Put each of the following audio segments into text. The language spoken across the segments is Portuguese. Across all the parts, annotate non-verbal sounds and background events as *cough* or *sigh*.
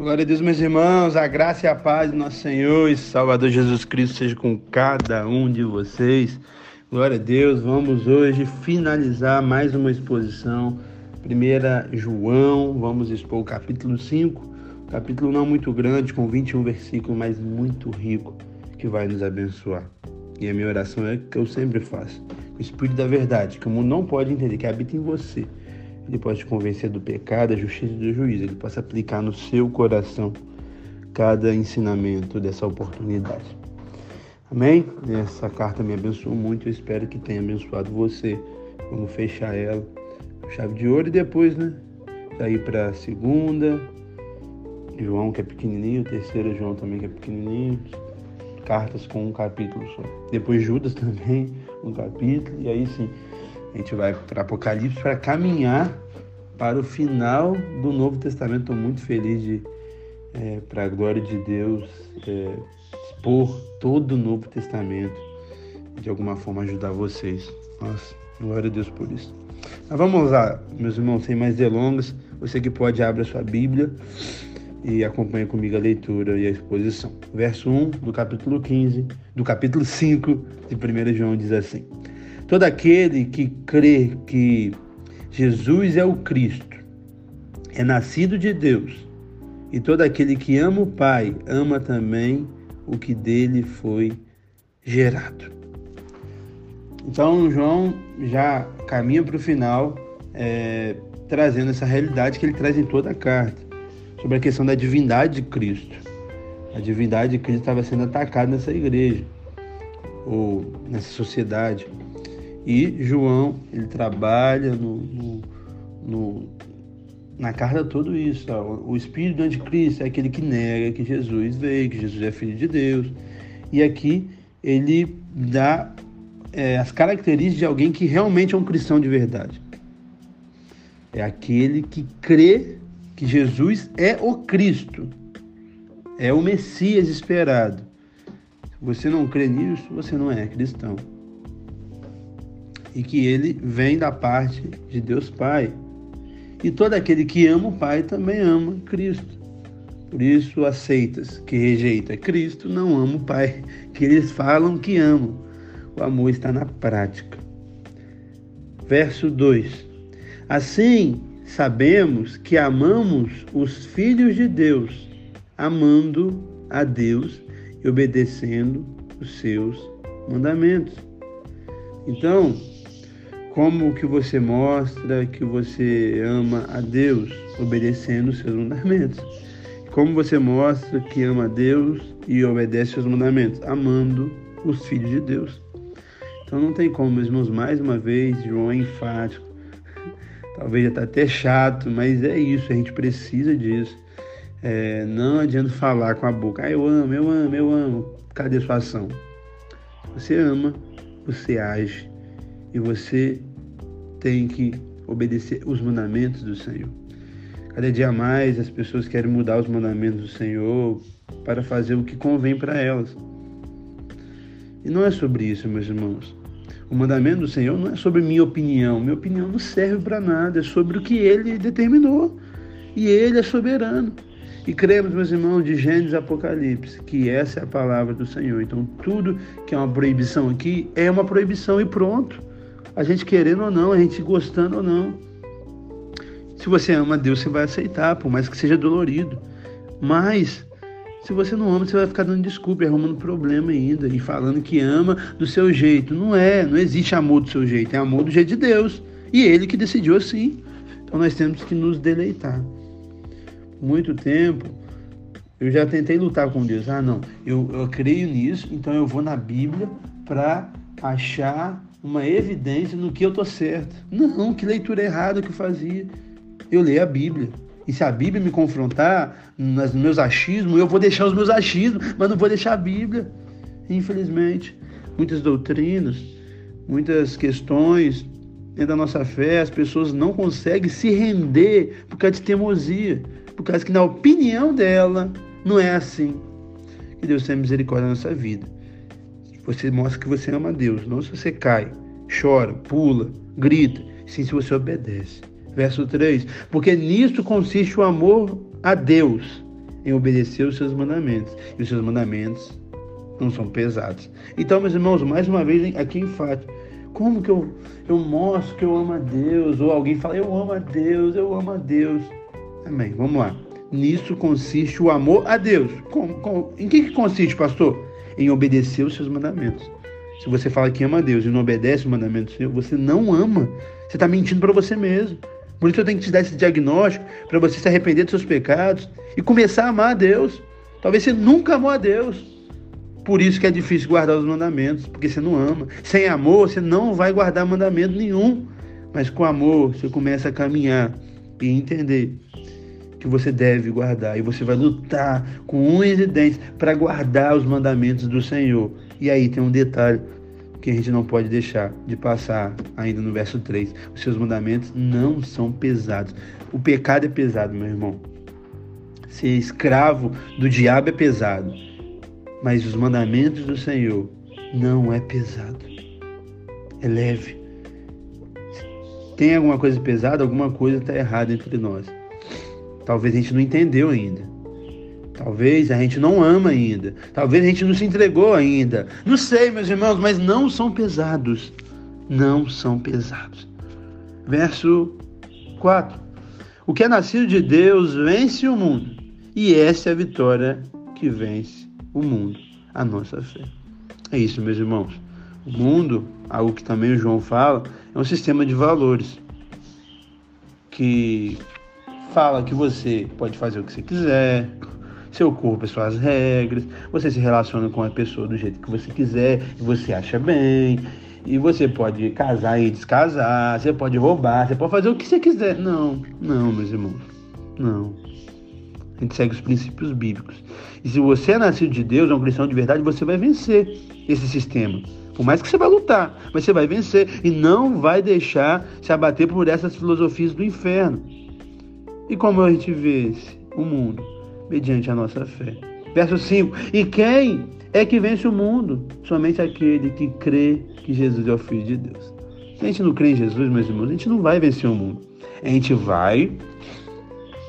Glória a Deus, meus irmãos, a graça e a paz do nosso Senhor e Salvador Jesus Cristo seja com cada um de vocês. Glória a Deus, vamos hoje finalizar mais uma exposição. Primeira João, vamos expor o capítulo 5. Capítulo não muito grande, com 21 versículos, mas muito rico, que vai nos abençoar. E a minha oração é que eu sempre faço. O Espírito da verdade, que o mundo não pode entender, que habita em você ele pode convencer do pecado, da justiça e do juízo. Ele possa aplicar no seu coração cada ensinamento dessa oportunidade. Amém? Essa carta me abençoou muito. Eu espero que tenha abençoado você. Vamos fechar ela chave de ouro e depois, né? Sair para a segunda. João, que é pequenininho. Terceira, João também, que é pequenininho. Cartas com um capítulo só. Depois, Judas também, um capítulo. E aí sim a gente vai para Apocalipse para caminhar para o final do Novo Testamento. Estou muito feliz de, é, para a glória de Deus, é, expor todo o Novo Testamento, de alguma forma ajudar vocês. Nossa, glória a Deus por isso. Mas vamos lá, meus irmãos, sem mais delongas. Você que pode, abrir a sua Bíblia e acompanha comigo a leitura e a exposição. Verso 1 do capítulo 15, do capítulo 5 de 1 João diz assim: Todo aquele que crê que Jesus é o Cristo, é nascido de Deus, e todo aquele que ama o Pai, ama também o que dele foi gerado. Então, João já caminha para o final, é, trazendo essa realidade que ele traz em toda a carta, sobre a questão da divindade de Cristo. A divindade de Cristo estava sendo atacada nessa igreja, ou nessa sociedade. E João, ele trabalha no, no, no na carta tudo isso. Ó. O espírito do anticristo é aquele que nega que Jesus veio, que Jesus é filho de Deus. E aqui ele dá é, as características de alguém que realmente é um cristão de verdade. É aquele que crê que Jesus é o Cristo, é o Messias esperado. Se você não crê nisso, você não é cristão e que ele vem da parte de Deus Pai. E todo aquele que ama o Pai também ama Cristo. Por isso aceitas que rejeita Cristo, não ama o Pai, *laughs* que eles falam que amam. O amor está na prática. Verso 2. Assim, sabemos que amamos os filhos de Deus, amando a Deus e obedecendo os seus mandamentos. Então, como que você mostra que você ama a Deus obedecendo os seus mandamentos? Como você mostra que ama a Deus e obedece os mandamentos? Amando os filhos de Deus. Então não tem como, meus irmãos, mais uma vez, João é enfático. *laughs* Talvez já está até chato, mas é isso, a gente precisa disso. É, não adianta falar com a boca, ah, eu amo, eu amo, eu amo. Cadê sua ação? Você ama, você age e você tem que obedecer os mandamentos do Senhor. Cada dia mais as pessoas querem mudar os mandamentos do Senhor para fazer o que convém para elas. E não é sobre isso, meus irmãos. O mandamento do Senhor não é sobre minha opinião. Minha opinião não serve para nada. É sobre o que Ele determinou. E Ele é soberano. E cremos, meus irmãos, de Gênesis Apocalipse, que essa é a palavra do Senhor. Então, tudo que é uma proibição aqui é uma proibição e pronto a gente querendo ou não, a gente gostando ou não. Se você ama Deus, você vai aceitar, por mais que seja dolorido. Mas, se você não ama, você vai ficar dando desculpa, arrumando problema ainda e falando que ama do seu jeito. Não é, não existe amor do seu jeito, é amor do jeito de Deus. E Ele que decidiu assim. Então nós temos que nos deleitar. Muito tempo, eu já tentei lutar com Deus. Ah, não, eu, eu creio nisso, então eu vou na Bíblia para achar uma evidência no que eu tô certo. Não, que leitura errada que eu fazia. Eu leio a Bíblia. E se a Bíblia me confrontar nos meus achismos, eu vou deixar os meus achismos, mas não vou deixar a Bíblia. Infelizmente, muitas doutrinas, muitas questões dentro da nossa fé, as pessoas não conseguem se render por causa de teimosia, por causa que na opinião dela não é assim. Que Deus tenha misericórdia na nossa vida. Você mostra que você ama Deus, não se você cai, chora, pula, grita, sim se você obedece. Verso 3: Porque nisto consiste o amor a Deus, em obedecer os seus mandamentos. E os seus mandamentos não são pesados. Então, meus irmãos, mais uma vez aqui em fato, como que eu, eu mostro que eu amo a Deus? Ou alguém fala, eu amo a Deus, eu amo a Deus. Amém. Vamos lá. Nisso consiste o amor a Deus. Com, com, em que, que consiste, pastor? Em obedecer os seus mandamentos. Se você fala que ama a Deus e não obedece os mandamentos do Senhor, você não ama. Você está mentindo para você mesmo. Por isso eu tenho que te dar esse diagnóstico para você se arrepender dos seus pecados e começar a amar a Deus. Talvez você nunca amou a Deus. Por isso que é difícil guardar os mandamentos, porque você não ama. Sem amor, você não vai guardar mandamento nenhum. Mas com amor, você começa a caminhar e entender que você deve guardar. E você vai lutar com unhas e dentes para guardar os mandamentos do Senhor. E aí tem um detalhe que a gente não pode deixar de passar ainda no verso 3. Os seus mandamentos não são pesados. O pecado é pesado, meu irmão. Ser escravo do diabo é pesado. Mas os mandamentos do Senhor não é pesado. É leve. Tem alguma coisa pesada, alguma coisa está errada entre nós. Talvez a gente não entendeu ainda. Talvez a gente não ama ainda. Talvez a gente não se entregou ainda. Não sei, meus irmãos, mas não são pesados. Não são pesados. Verso 4. O que é nascido de Deus vence o mundo. E essa é a vitória que vence o mundo, a nossa fé. É isso, meus irmãos. O mundo, algo que também o João fala, é um sistema de valores que fala que você pode fazer o que você quiser, seu corpo, as suas regras, você se relaciona com a pessoa do jeito que você quiser e você acha bem. E você pode casar e descasar, você pode roubar, você pode fazer o que você quiser. Não, não, meus irmãos. Não. A gente segue os princípios bíblicos. E se você é nascido de Deus, é um cristão de verdade, você vai vencer esse sistema. Por mais que você vai lutar, mas você vai vencer e não vai deixar se abater por essas filosofias do inferno. E como a gente vê o mundo? Mediante a nossa fé. Verso 5: E quem é que vence o mundo? Somente aquele que crê que Jesus é o Filho de Deus. Se a gente não crê em Jesus, meus irmãos, a gente não vai vencer o mundo. A gente vai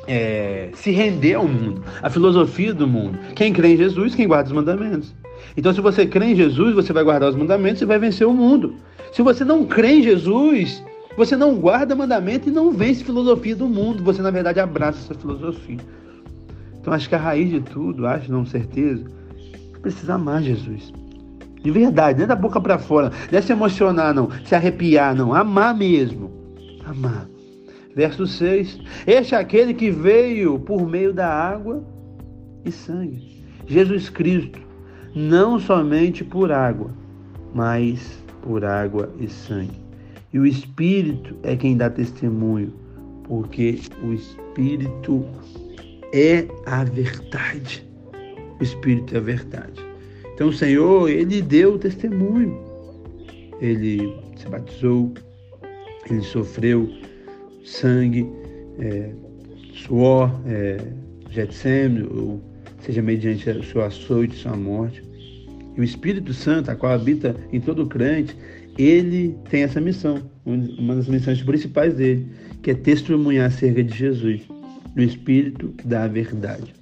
é, se render ao mundo, à filosofia do mundo. Quem crê em Jesus, quem guarda os mandamentos. Então, se você crê em Jesus, você vai guardar os mandamentos e vai vencer o mundo. Se você não crê em Jesus, você não guarda mandamento e não vence filosofia do mundo. Você, na verdade, abraça essa filosofia. Então, acho que a raiz de tudo, acho, não certeza, é precisa amar Jesus. De verdade, não é da boca para fora. Não é se emocionar, não. Se arrepiar, não. Amar mesmo. Amar. Verso 6. Este é aquele que veio por meio da água e sangue. Jesus Cristo, não somente por água, mas por água e sangue. E o Espírito é quem dá testemunho, porque o Espírito é a verdade. O Espírito é a verdade. Então o Senhor, ele deu testemunho. Ele se batizou, ele sofreu sangue, é, suor, é, Getsemane, ou seja mediante o seu açoite, sua morte. E o Espírito Santo, a qual habita em todo crente, ele tem essa missão, uma das missões principais dele, que é testemunhar acerca de Jesus, do Espírito da verdade.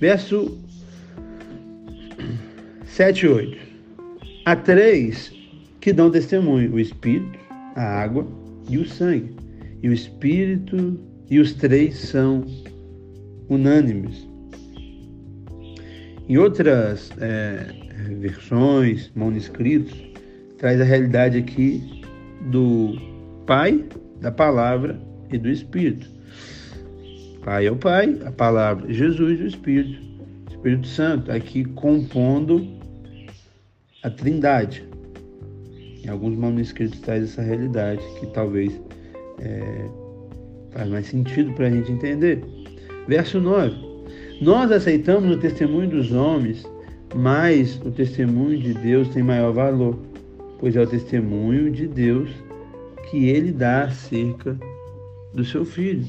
Verso 7 e 8. Há três que dão testemunho: o Espírito, a água e o sangue. E o Espírito e os três são unânimes. Em outras é, versões, manuscritos, traz a realidade aqui do Pai, da Palavra e do Espírito. Pai é o Pai, a Palavra, Jesus o Espírito, Espírito Santo, aqui compondo a Trindade. Em alguns manuscritos traz essa realidade que talvez é, faz mais sentido para a gente entender. Verso 9: Nós aceitamos o testemunho dos homens, mas o testemunho de Deus tem maior valor pois é o testemunho de Deus que ele dá acerca do seu filho.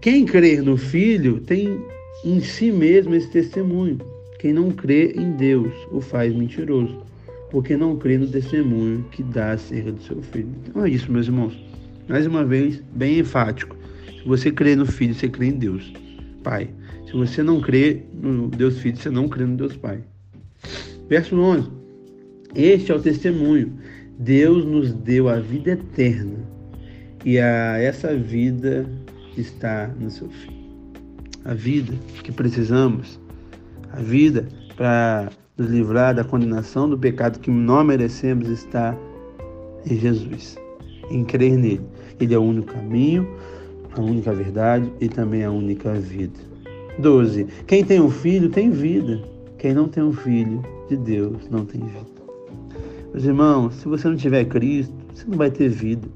Quem crer no filho tem em si mesmo esse testemunho. Quem não crê em Deus o faz mentiroso, porque não crê no testemunho que dá acerca do seu filho. Então é isso, meus irmãos. Mais uma vez, bem enfático. Se você crê no Filho, você crê em Deus, Pai. Se você não crê no Deus Filho, você não crê no Deus Pai. Verso 11. Este é o testemunho. Deus nos deu a vida eterna e a essa vida está no seu Filho. A vida que precisamos, a vida para nos livrar da condenação do pecado que não merecemos está em Jesus, em crer nele. Ele é o único caminho, a única verdade e também a única vida. 12. Quem tem um filho tem vida. Quem não tem um filho de Deus não tem vida. Meus irmãos, se você não tiver Cristo, você não vai ter vida.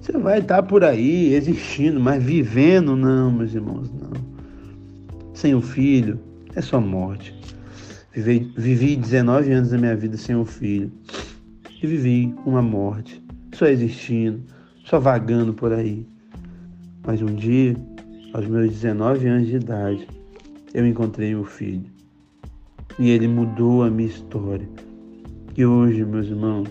Você vai estar por aí existindo, mas vivendo, não, meus irmãos, não. Sem o filho, é só morte. Vivi, vivi 19 anos da minha vida sem um filho. E vivi uma morte, só existindo, só vagando por aí. Mas um dia, aos meus 19 anos de idade, eu encontrei meu filho. E ele mudou a minha história. E hoje, meus irmãos,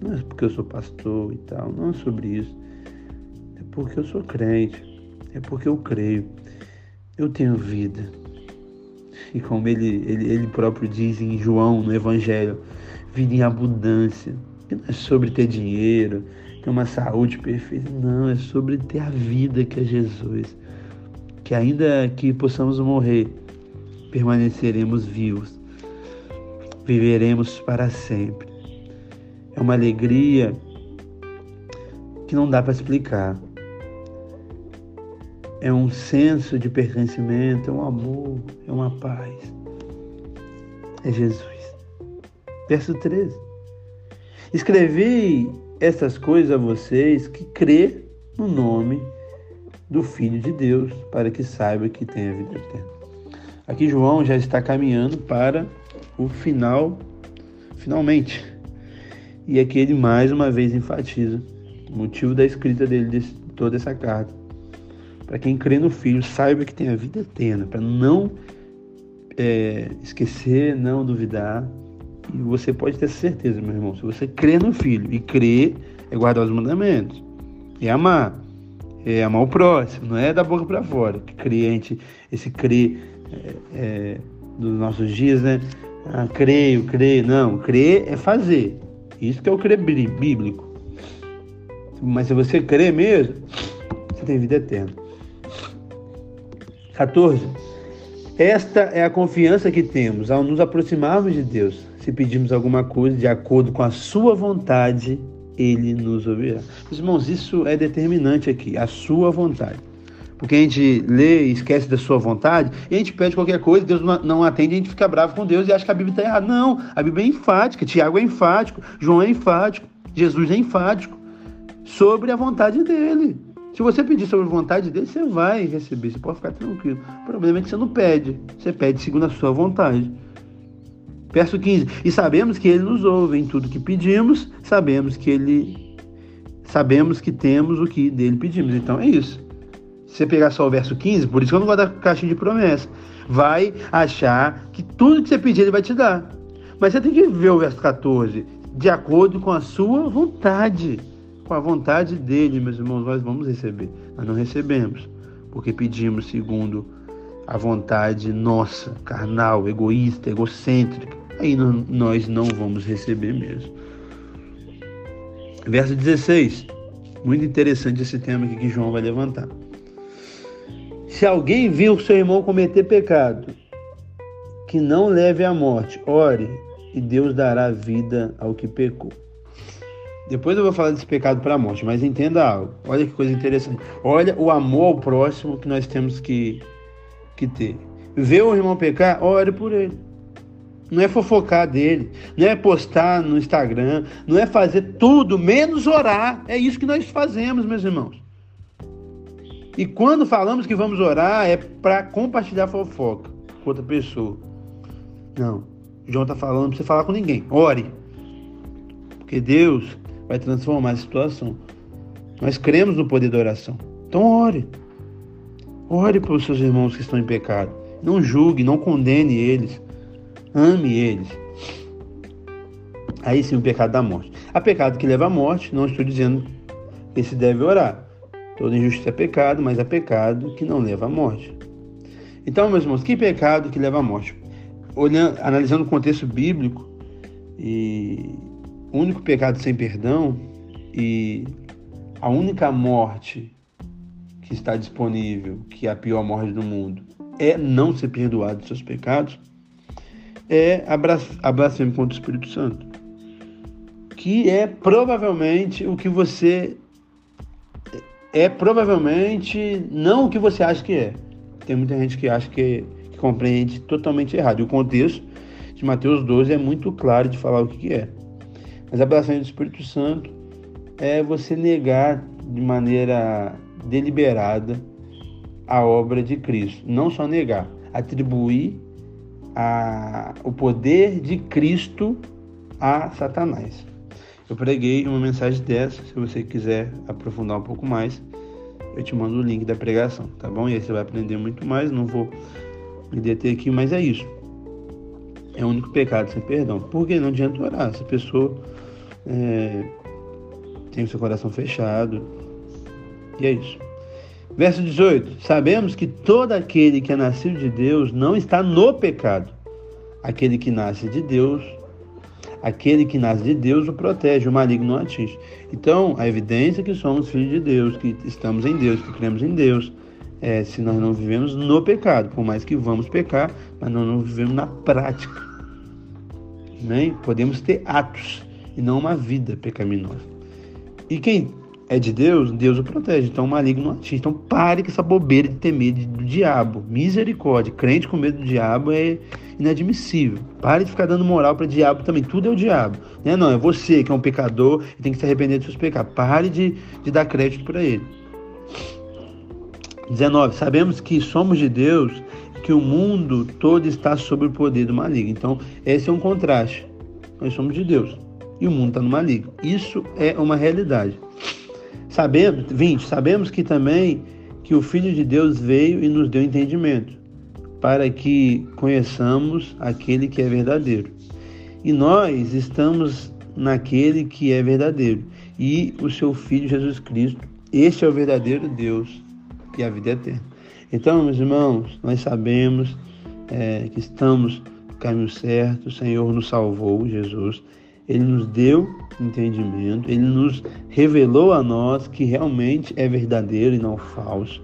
não é porque eu sou pastor e tal, não é sobre isso. É porque eu sou crente. É porque eu creio. Eu tenho vida. E como ele, ele, ele próprio diz em João, no Evangelho, vida em abundância. Que não é sobre ter dinheiro, ter uma saúde perfeita. Não, é sobre ter a vida que é Jesus. Que ainda que possamos morrer, permaneceremos vivos. Viveremos para sempre. É uma alegria que não dá para explicar é um senso de pertencimento, é um amor, é uma paz. É Jesus. Verso 13. Escrevi essas coisas a vocês que crê no nome do Filho de Deus, para que saiba que tem a vida eterna. Aqui João já está caminhando para o final, finalmente. E aqui ele mais uma vez enfatiza o motivo da escrita dele de toda essa carta para quem crê no Filho, saiba que tem a vida eterna, para não é, esquecer, não duvidar. E você pode ter certeza, meu irmão, se você crê no Filho e crer, é guardar os mandamentos, é amar, é amar o próximo, não é da boca para fora. Que crente, esse crer é, é, dos nossos dias, né? Ah, creio, creio. Não, crer é fazer. Isso que é o crer bíblico. Mas se você crer mesmo, você tem vida eterna. 14. Esta é a confiança que temos ao nos aproximarmos de Deus. Se pedirmos alguma coisa de acordo com a Sua vontade, Ele nos ouvirá. Irmãos, isso é determinante aqui, a Sua vontade. Porque a gente lê e esquece da Sua vontade, e a gente pede qualquer coisa, Deus não atende, a gente fica bravo com Deus e acha que a Bíblia está errada. Não, a Bíblia é enfática, Tiago é enfático, João é enfático, Jesus é enfático sobre a vontade dele. Se você pedir sobre a vontade dele, você vai receber, você pode ficar tranquilo. O problema é que você não pede, você pede segundo a sua vontade. Verso 15: E sabemos que ele nos ouve em tudo que pedimos, sabemos que ele sabemos que temos o que dele pedimos. Então é isso. Se você pegar só o verso 15, por isso que eu não gosto da caixinha de promessa, vai achar que tudo que você pedir ele vai te dar. Mas você tem que ver o verso 14, de acordo com a sua vontade com a vontade dele, meus irmãos, nós vamos receber. Nós não recebemos, porque pedimos segundo a vontade nossa, carnal, egoísta, egocêntrica. Aí nós não vamos receber mesmo. Verso 16. Muito interessante esse tema que João vai levantar. Se alguém viu seu irmão cometer pecado, que não leve à morte, ore e Deus dará vida ao que pecou. Depois eu vou falar desse pecado para a morte, mas entenda algo. Olha que coisa interessante. Olha o amor ao próximo que nós temos que, que ter. Vê o irmão pecar, ore por ele. Não é fofocar dele, não é postar no Instagram, não é fazer tudo menos orar. É isso que nós fazemos, meus irmãos. E quando falamos que vamos orar, é para compartilhar fofoca com outra pessoa. Não. João está falando para você falar com ninguém. Ore. Porque Deus vai transformar a situação. Nós cremos no poder da oração. Então ore. Ore para os seus irmãos que estão em pecado. Não julgue, não condene eles. Ame eles. Aí sim o pecado da morte. Há pecado que leva à morte, não estou dizendo que se deve orar. Toda injustiça é pecado, mas é pecado que não leva à morte. Então, meus irmãos, que pecado que leva à morte? Olhando, analisando o contexto bíblico, e o único pecado sem perdão e a única morte que está disponível, que é a pior morte do mundo, é não ser perdoado dos seus pecados, é a blasfêmia contra o Espírito Santo. Que é provavelmente o que você. É provavelmente não o que você acha que é. Tem muita gente que acha que, que compreende totalmente errado. E o contexto de Mateus 12 é muito claro de falar o que, que é. Mas a blasfêmia do Espírito Santo é você negar de maneira deliberada a obra de Cristo. Não só negar, atribuir a, o poder de Cristo a Satanás. Eu preguei uma mensagem dessa, se você quiser aprofundar um pouco mais, eu te mando o link da pregação, tá bom? E aí você vai aprender muito mais, não vou me deter aqui, mas é isso. É o único pecado sem perdão. Porque não adianta orar. Se a pessoa é, tem o seu coração fechado. E é isso. Verso 18: Sabemos que todo aquele que é nascido de Deus não está no pecado. Aquele que nasce de Deus, aquele que nasce de Deus o protege, o maligno não atinge. Então, a evidência que somos filhos de Deus, que estamos em Deus, que cremos em Deus, é se nós não vivemos no pecado, por mais que vamos pecar, mas nós não vivemos na prática. Né? Podemos ter atos e não uma vida pecaminosa. E quem é de Deus, Deus o protege. Então o maligno não atinge. Então pare com essa bobeira de ter medo do diabo. Misericórdia. Crente com medo do diabo é inadmissível. Pare de ficar dando moral para diabo também. Tudo é o diabo. Né? Não, é você que é um pecador e tem que se arrepender dos seus pecados. Pare de, de dar crédito para ele. 19. Sabemos que somos de Deus que o mundo todo está sob o poder do maligno. Então, esse é um contraste. Nós somos de Deus e o mundo está no maligno. Isso é uma realidade. Sabemos, 20, sabemos que também que o Filho de Deus veio e nos deu entendimento, para que conheçamos aquele que é verdadeiro. E nós estamos naquele que é verdadeiro, e o seu Filho Jesus Cristo. Este é o verdadeiro Deus e a vida eterna. Então, meus irmãos, nós sabemos é, que estamos no caminho certo, o Senhor nos salvou, Jesus. Ele nos deu entendimento, ele nos revelou a nós que realmente é verdadeiro e não falso.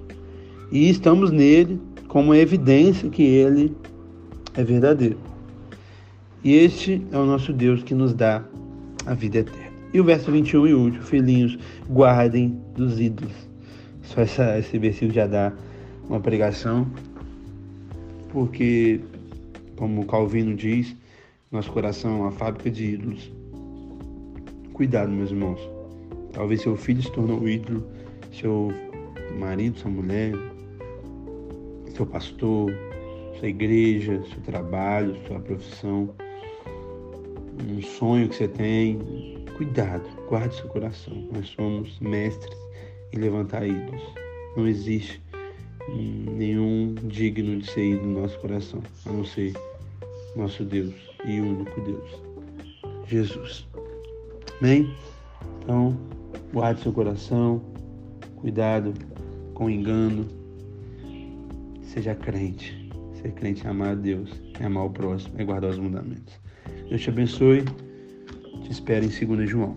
E estamos nele como evidência que ele é verdadeiro. E este é o nosso Deus que nos dá a vida eterna. E o verso 21 e último, filhinhos, guardem dos ídolos. Só essa, esse versículo já dá uma pregação, porque, como Calvino diz, nosso coração é uma fábrica de ídolos. Cuidado, meus irmãos. Talvez seu filho se tornou um ídolo, seu marido, sua mulher, seu pastor, sua igreja, seu trabalho, sua profissão, um sonho que você tem. Cuidado, guarde seu coração. Nós somos mestres em levantar ídolos. Não existe nenhum digno de ser ídolo no nosso coração, a não ser nosso Deus e único Deus, Jesus. Amém? Então, guarde seu coração, cuidado com engano, seja crente. Ser crente é amar a Deus, é amar o próximo, é guardar os mandamentos. Deus te abençoe. Te espero em 2 João.